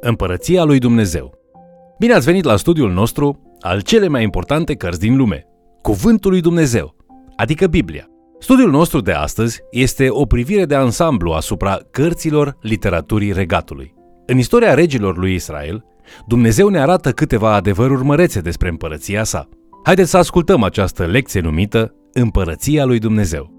Împărăția lui Dumnezeu. Bine ați venit la studiul nostru al cele mai importante cărți din lume, Cuvântul lui Dumnezeu, adică Biblia. Studiul nostru de astăzi este o privire de ansamblu asupra cărților literaturii regatului. În istoria regilor lui Israel, Dumnezeu ne arată câteva adevăruri mărețe despre împărăția sa. Haideți să ascultăm această lecție numită Împărăția lui Dumnezeu.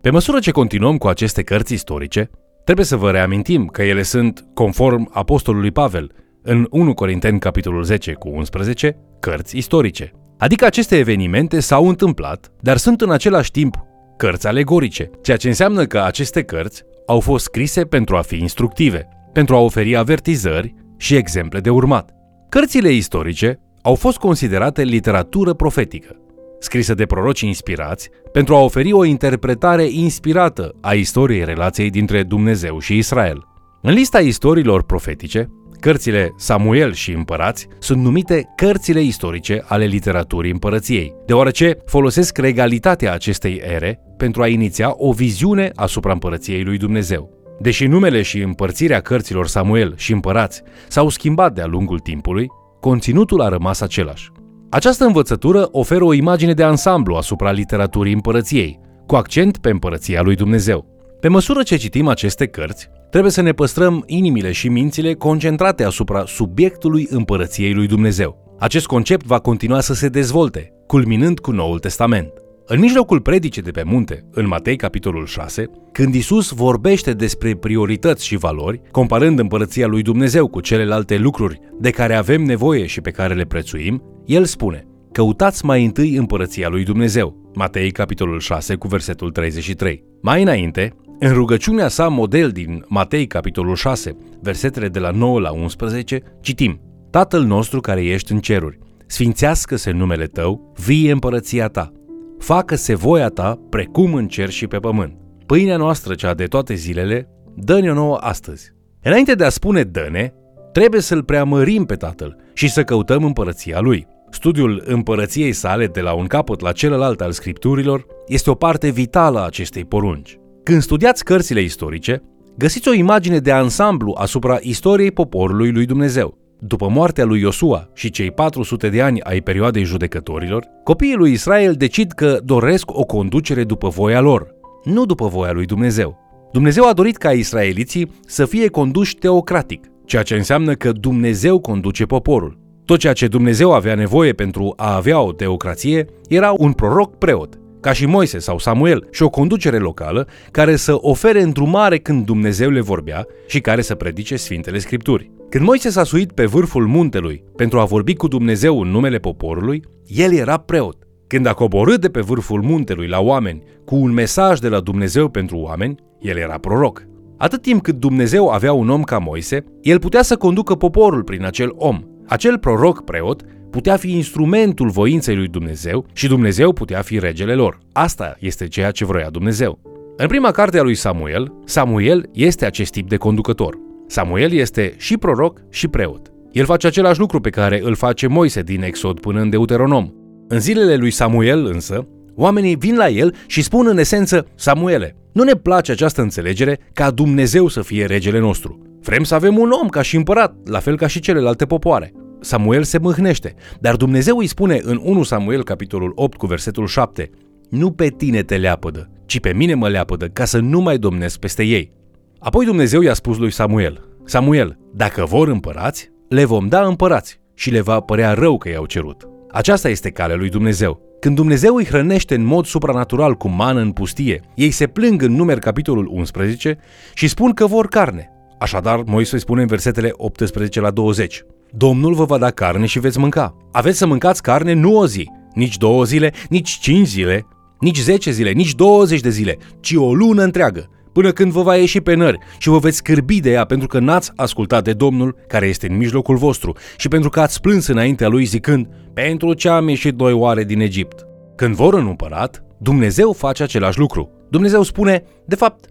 Pe măsură ce continuăm cu aceste cărți istorice, trebuie să vă reamintim că ele sunt, conform apostolului Pavel, în 1 Corinteni capitolul 10 cu 11, cărți istorice. Adică aceste evenimente s-au întâmplat, dar sunt în același timp cărți alegorice, ceea ce înseamnă că aceste cărți au fost scrise pentru a fi instructive, pentru a oferi avertizări și exemple de urmat. Cărțile istorice au fost considerate literatură profetică, scrisă de proroci inspirați pentru a oferi o interpretare inspirată a istoriei relației dintre Dumnezeu și Israel. În lista istoriilor profetice, cărțile Samuel și Împărați sunt numite cărțile istorice ale literaturii împărăției, deoarece folosesc regalitatea acestei ere pentru a iniția o viziune asupra împărăției lui Dumnezeu. Deși numele și împărțirea cărților Samuel și Împărați s-au schimbat de-a lungul timpului, conținutul a rămas același. Această învățătură oferă o imagine de ansamblu asupra literaturii împărăției, cu accent pe împărăția lui Dumnezeu. Pe măsură ce citim aceste cărți, trebuie să ne păstrăm inimile și mințile concentrate asupra subiectului împărăției lui Dumnezeu. Acest concept va continua să se dezvolte, culminând cu Noul Testament. În mijlocul predicii de pe munte, în Matei capitolul 6, când Isus vorbește despre priorități și valori, comparând împărăția lui Dumnezeu cu celelalte lucruri de care avem nevoie și pe care le prețuim, el spune: Căutați mai întâi împărăția lui Dumnezeu. Matei capitolul 6 cu versetul 33. Mai înainte, în rugăciunea sa model din Matei capitolul 6, versetele de la 9 la 11, citim Tatăl nostru care ești în ceruri, sfințească-se numele tău, vie împărăția ta, facă-se voia ta precum în cer și pe pământ. Pâinea noastră, cea de toate zilele, dă-ne-o nouă astăzi. Înainte de a spune dă-ne, trebuie să-L preamărim pe Tatăl și să căutăm împărăția Lui. Studiul împărăției sale de la un capăt la celălalt al scripturilor este o parte vitală a acestei porunci. Când studiați cărțile istorice, găsiți o imagine de ansamblu asupra istoriei poporului lui Dumnezeu. După moartea lui Iosua și cei 400 de ani ai perioadei judecătorilor, copiii lui Israel decid că doresc o conducere după voia lor, nu după voia lui Dumnezeu. Dumnezeu a dorit ca israeliții să fie conduși teocratic, ceea ce înseamnă că Dumnezeu conduce poporul. Tot ceea ce Dumnezeu avea nevoie pentru a avea o teocrație era un proroc preot, ca și Moise sau Samuel, și o conducere locală care să ofere îndrumare când Dumnezeu le vorbea și care să predice Sfintele Scripturi. Când Moise s-a suit pe vârful muntelui pentru a vorbi cu Dumnezeu în numele poporului, el era preot. Când a coborât de pe vârful muntelui la oameni cu un mesaj de la Dumnezeu pentru oameni, el era proroc. Atât timp cât Dumnezeu avea un om ca Moise, el putea să conducă poporul prin acel om. Acel proroc preot putea fi instrumentul voinței lui Dumnezeu și Dumnezeu putea fi regele lor. Asta este ceea ce vroia Dumnezeu. În prima carte a lui Samuel, Samuel este acest tip de conducător. Samuel este și proroc și preot. El face același lucru pe care îl face Moise din Exod până în Deuteronom. În zilele lui Samuel însă, oamenii vin la el și spun în esență, Samuele, nu ne place această înțelegere ca Dumnezeu să fie regele nostru. Vrem să avem un om ca și împărat, la fel ca și celelalte popoare. Samuel se mâhnește, dar Dumnezeu îi spune în 1 Samuel capitolul 8 cu versetul 7 Nu pe tine te leapădă, ci pe mine mă leapădă ca să nu mai domnesc peste ei. Apoi Dumnezeu i-a spus lui Samuel Samuel, dacă vor împărați, le vom da împărați și le va părea rău că i-au cerut. Aceasta este calea lui Dumnezeu. Când Dumnezeu îi hrănește în mod supranatural cu mană în pustie, ei se plâng în numer capitolul 11 și spun că vor carne. Așadar, Moise spune în versetele 18 la 20. Domnul vă va da carne și veți mânca. Aveți să mâncați carne nu o zi, nici două zile, nici cinci zile, nici zece zile, nici douăzeci de zile, ci o lună întreagă, până când vă va ieși pe nări și vă veți scârbi de ea pentru că n-ați ascultat de Domnul care este în mijlocul vostru și pentru că ați plâns înaintea lui zicând, pentru ce am ieșit doi oare din Egipt? Când vor în împărat, Dumnezeu face același lucru. Dumnezeu spune, de fapt,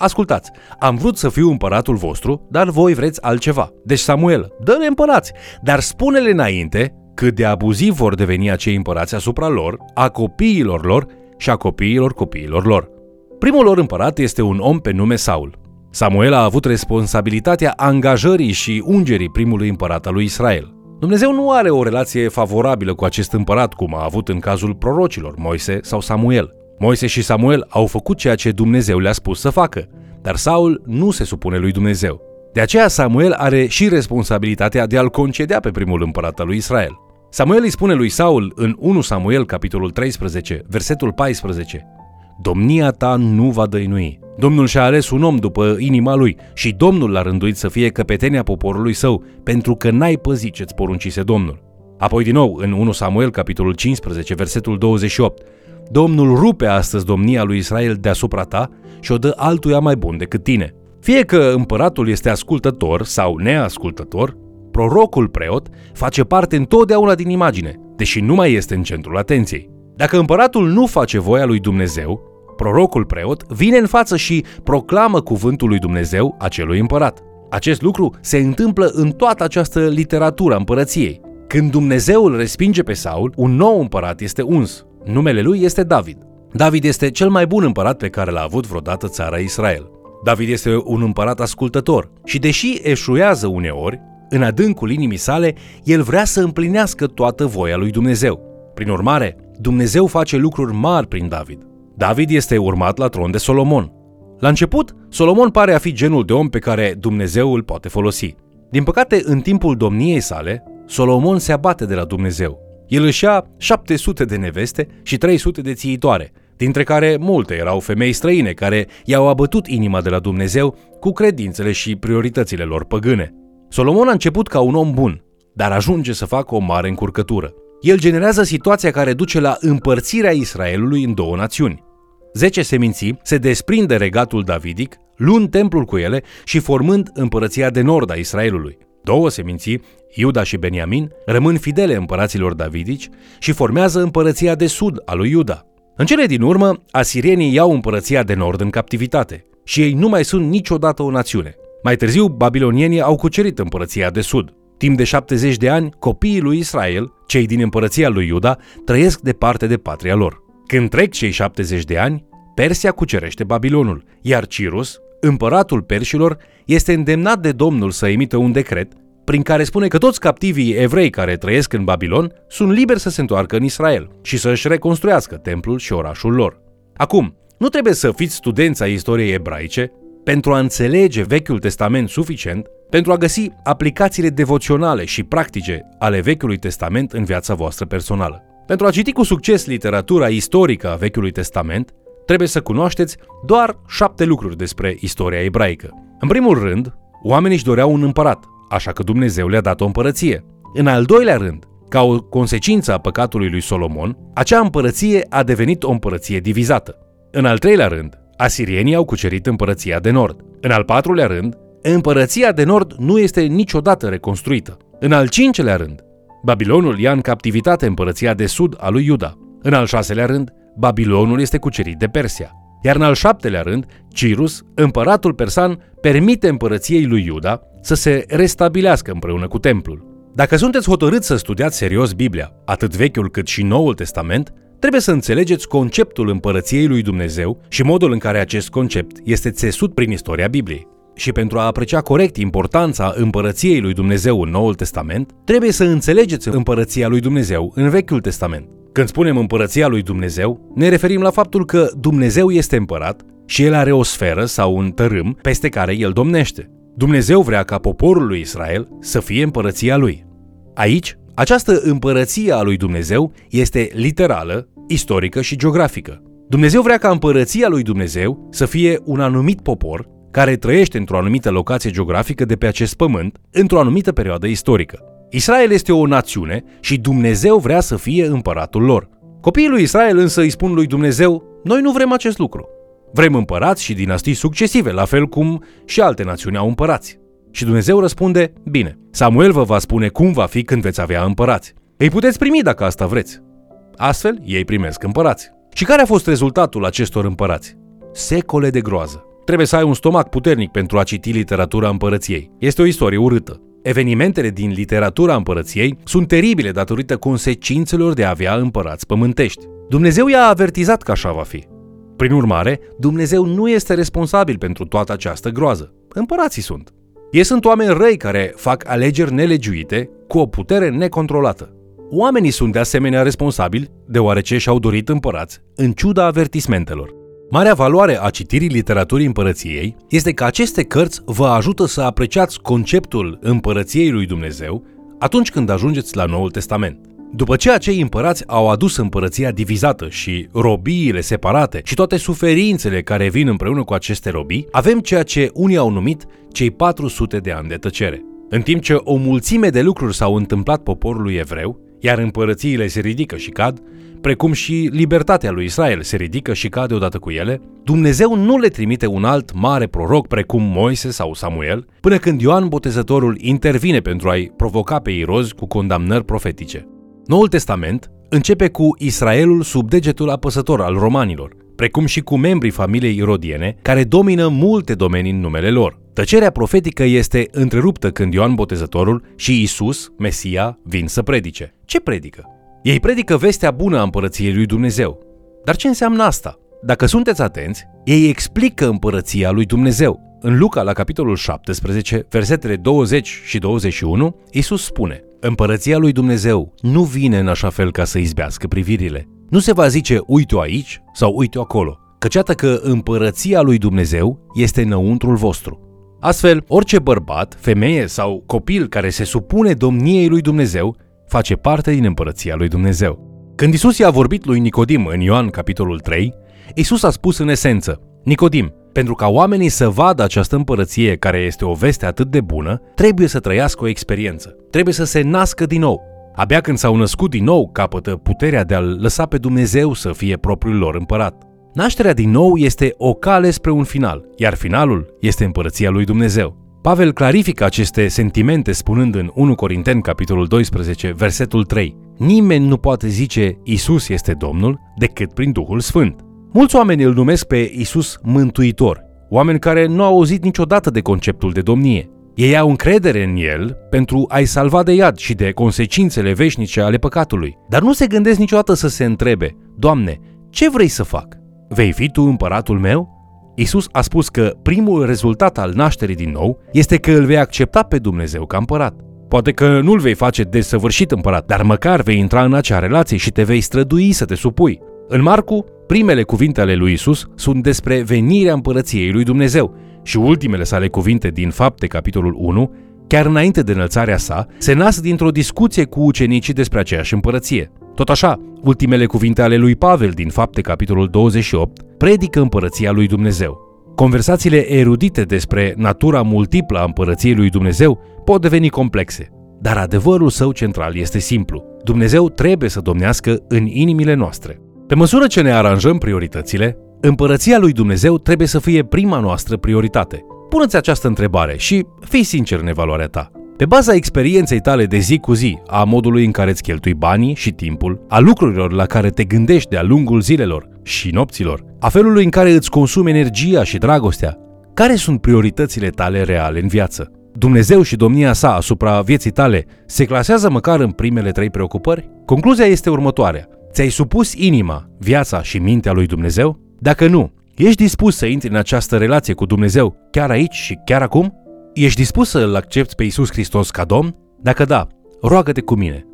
Ascultați, am vrut să fiu împăratul vostru, dar voi vreți altceva. Deci Samuel, dă-ne împărați, dar spune-le înainte cât de abuziv vor deveni acei împărați asupra lor, a copiilor lor și a copiilor copiilor lor. Primul lor împărat este un om pe nume Saul. Samuel a avut responsabilitatea angajării și ungerii primului împărat al lui Israel. Dumnezeu nu are o relație favorabilă cu acest împărat, cum a avut în cazul prorocilor Moise sau Samuel. Moise și Samuel au făcut ceea ce Dumnezeu le-a spus să facă, dar Saul nu se supune lui Dumnezeu. De aceea Samuel are și responsabilitatea de a-l concedea pe primul împărat al lui Israel. Samuel îi spune lui Saul în 1 Samuel, capitolul 13, versetul 14, Domnia ta nu va dăinui. Domnul și-a ales un om după inima lui și Domnul l-a rânduit să fie căpetenia poporului său, pentru că n-ai păzit ce-ți poruncise Domnul. Apoi din nou, în 1 Samuel, capitolul 15, versetul 28, Domnul rupe astăzi domnia lui Israel deasupra ta și o dă altuia mai bun decât tine. Fie că împăratul este ascultător sau neascultător, prorocul preot face parte întotdeauna din imagine, deși nu mai este în centrul atenției. Dacă împăratul nu face voia lui Dumnezeu, prorocul preot vine în față și proclamă cuvântul lui Dumnezeu acelui împărat. Acest lucru se întâmplă în toată această literatură a împărăției. Când Dumnezeu îl respinge pe Saul, un nou împărat este uns. Numele lui este David. David este cel mai bun împărat pe care l-a avut vreodată țara Israel. David este un împărat ascultător și deși eșuează uneori, în adâncul inimii sale, el vrea să împlinească toată voia lui Dumnezeu. Prin urmare, Dumnezeu face lucruri mari prin David. David este urmat la tron de Solomon. La început, Solomon pare a fi genul de om pe care Dumnezeu îl poate folosi. Din păcate, în timpul domniei sale, Solomon se abate de la Dumnezeu. El își ia 700 de neveste și 300 de țiitoare, dintre care multe erau femei străine care i-au abătut inima de la Dumnezeu cu credințele și prioritățile lor păgâne. Solomon a început ca un om bun, dar ajunge să facă o mare încurcătură. El generează situația care duce la împărțirea Israelului în două națiuni. Zece seminții se desprind de regatul davidic, luând templul cu ele și formând împărăția de nord a Israelului. Două seminții, Iuda și Beniamin, rămân fidele împăraților davidici și formează împărăția de sud a lui Iuda. În cele din urmă, asirienii iau împărăția de nord în captivitate și ei nu mai sunt niciodată o națiune. Mai târziu, babilonienii au cucerit împărăția de sud. Timp de 70 de ani, copiii lui Israel, cei din împărăția lui Iuda, trăiesc departe de patria lor. Când trec cei 70 de ani, Persia cucerește Babilonul, iar Cirus, împăratul perșilor, este îndemnat de Domnul să emită un decret prin care spune că toți captivii evrei care trăiesc în Babilon sunt liberi să se întoarcă în Israel și să își reconstruiască templul și orașul lor. Acum, nu trebuie să fiți studenți ai istoriei ebraice pentru a înțelege Vechiul Testament suficient pentru a găsi aplicațiile devoționale și practice ale Vechiului Testament în viața voastră personală. Pentru a citi cu succes literatura istorică a Vechiului Testament, trebuie să cunoașteți doar șapte lucruri despre istoria ebraică. În primul rând, oamenii își doreau un împărat, așa că Dumnezeu le-a dat o împărăție. În al doilea rând, ca o consecință a păcatului lui Solomon, acea împărăție a devenit o împărăție divizată. În al treilea rând, asirienii au cucerit împărăția de nord. În al patrulea rând, împărăția de nord nu este niciodată reconstruită. În al cincelea rând, Babilonul ia în captivitate împărăția de sud a lui Iuda. În al șaselea rând, Babilonul este cucerit de Persia. Iar în al șaptelea rând, Cirus, împăratul persan, permite împărăției lui Iuda să se restabilească împreună cu templul. Dacă sunteți hotărâți să studiați serios Biblia, atât Vechiul cât și Noul Testament, trebuie să înțelegeți conceptul împărăției lui Dumnezeu și modul în care acest concept este țesut prin istoria Bibliei. Și pentru a aprecia corect importanța împărăției lui Dumnezeu în Noul Testament, trebuie să înțelegeți împărăția lui Dumnezeu în Vechiul Testament. Când spunem împărăția lui Dumnezeu, ne referim la faptul că Dumnezeu este împărat și el are o sferă sau un tărâm peste care el domnește. Dumnezeu vrea ca poporul lui Israel să fie împărăția lui. Aici, această împărăție a lui Dumnezeu este literală, istorică și geografică. Dumnezeu vrea ca împărăția lui Dumnezeu să fie un anumit popor care trăiește într-o anumită locație geografică de pe acest pământ, într-o anumită perioadă istorică. Israel este o națiune și Dumnezeu vrea să fie împăratul lor. Copiii lui Israel însă îi spun lui Dumnezeu, noi nu vrem acest lucru. Vrem împărați și dinastii succesive, la fel cum și alte națiuni au împărați. Și Dumnezeu răspunde, bine, Samuel vă va spune cum va fi când veți avea împărați. Îi puteți primi dacă asta vreți. Astfel, ei primesc împărați. Și care a fost rezultatul acestor împărați? Secole de groază. Trebuie să ai un stomac puternic pentru a citi literatura împărăției. Este o istorie urâtă. Evenimentele din literatura împărăției sunt teribile datorită consecințelor de a avea împărați pământești. Dumnezeu i-a avertizat că așa va fi. Prin urmare, Dumnezeu nu este responsabil pentru toată această groază. Împărații sunt. Ei sunt oameni răi care fac alegeri nelegiuite cu o putere necontrolată. Oamenii sunt de asemenea responsabili, deoarece și-au dorit împărați, în ciuda avertismentelor. Marea valoare a citirii literaturii împărăției este că aceste cărți vă ajută să apreciați conceptul împărăției lui Dumnezeu atunci când ajungeți la Noul Testament. După ce acei împărați au adus împărăția divizată și robiile separate și toate suferințele care vin împreună cu aceste robii, avem ceea ce unii au numit cei 400 de ani de tăcere. În timp ce o mulțime de lucruri s-au întâmplat poporului evreu, iar împărățiile se ridică și cad, precum și libertatea lui Israel se ridică și cade odată cu ele, Dumnezeu nu le trimite un alt mare proroc precum Moise sau Samuel, până când Ioan Botezătorul intervine pentru a-i provoca pe irozi cu condamnări profetice. Noul Testament începe cu Israelul sub degetul apăsător al romanilor, precum și cu membrii familiei irodiene, care domină multe domenii în numele lor. Tăcerea profetică este întreruptă când Ioan Botezătorul și Isus, Mesia, vin să predice. Ce predică? Ei predică vestea bună a împărăției lui Dumnezeu. Dar ce înseamnă asta? Dacă sunteți atenți, ei explică împărăția lui Dumnezeu. În Luca, la capitolul 17, versetele 20 și 21, Isus spune Împărăția lui Dumnezeu nu vine în așa fel ca să izbească privirile. Nu se va zice uite-o aici sau uite-o acolo, căci că împărăția lui Dumnezeu este înăuntrul vostru. Astfel, orice bărbat, femeie sau copil care se supune domniei lui Dumnezeu face parte din împărăția lui Dumnezeu. Când Isus i-a vorbit lui Nicodim în Ioan capitolul 3, Isus a spus în esență, Nicodim, pentru ca oamenii să vadă această împărăție care este o veste atât de bună, trebuie să trăiască o experiență. Trebuie să se nască din nou. Abia când s-au născut din nou, capătă puterea de a-L lăsa pe Dumnezeu să fie propriul lor împărat. Nașterea din nou este o cale spre un final, iar finalul este împărăția lui Dumnezeu. Pavel clarifică aceste sentimente spunând în 1 Corinteni capitolul 12, versetul 3. Nimeni nu poate zice Isus este Domnul decât prin Duhul Sfânt. Mulți oameni îl numesc pe Isus Mântuitor, oameni care nu au auzit niciodată de conceptul de domnie. Ei au încredere în el pentru a-i salva de iad și de consecințele veșnice ale păcatului, dar nu se gândesc niciodată să se întrebe, Doamne, ce vrei să fac? Vei fi tu împăratul meu? Isus a spus că primul rezultat al nașterii din nou este că îl vei accepta pe Dumnezeu ca împărat. Poate că nu-l vei face desăvârșit împărat, dar măcar vei intra în acea relație și te vei strădui să te supui. În Marcu, primele cuvinte ale lui Isus sunt despre venirea împărăției lui Dumnezeu și ultimele sale cuvinte din Fapte, capitolul 1, chiar înainte de înălțarea sa, se nasc dintr-o discuție cu ucenicii despre aceeași împărăție. Tot așa, ultimele cuvinte ale lui Pavel din Fapte, capitolul 28, predică împărăția lui Dumnezeu. Conversațiile erudite despre natura multiplă a împărăției lui Dumnezeu pot deveni complexe, dar adevărul său central este simplu. Dumnezeu trebuie să domnească în inimile noastre. Pe măsură ce ne aranjăm prioritățile, împărăția lui Dumnezeu trebuie să fie prima noastră prioritate. Puneți această întrebare și fii sincer în evaluarea ta. Pe baza experienței tale de zi cu zi, a modului în care îți cheltui banii și timpul, a lucrurilor la care te gândești de-a lungul zilelor și nopților, a felului în care îți consumi energia și dragostea, care sunt prioritățile tale reale în viață? Dumnezeu și domnia sa asupra vieții tale se clasează măcar în primele trei preocupări? Concluzia este următoarea. Ți-ai supus inima, viața și mintea lui Dumnezeu? Dacă nu, ești dispus să intri în această relație cu Dumnezeu chiar aici și chiar acum? Ești dispus să îl accepti pe Isus Hristos ca Domn? Dacă da, roagă-te cu mine.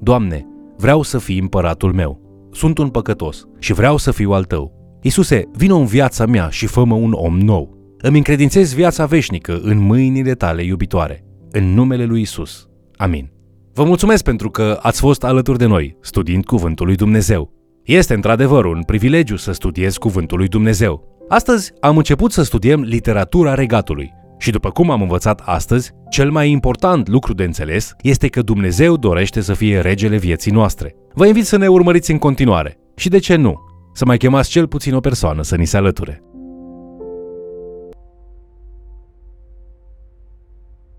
Doamne, vreau să fii împăratul meu. Sunt un păcătos și vreau să fiu al tău. Isuse, vină în viața mea și fă un om nou. Îmi încredințez viața veșnică în mâinile tale iubitoare. În numele lui Isus. Amin. Vă mulțumesc pentru că ați fost alături de noi, studiind Cuvântul lui Dumnezeu. Este într-adevăr un privilegiu să studiez Cuvântul lui Dumnezeu. Astăzi am început să studiem literatura regatului și după cum am învățat astăzi, cel mai important lucru de înțeles este că Dumnezeu dorește să fie regele vieții noastre. Vă invit să ne urmăriți în continuare și de ce nu, să mai chemați cel puțin o persoană să ni se alăture.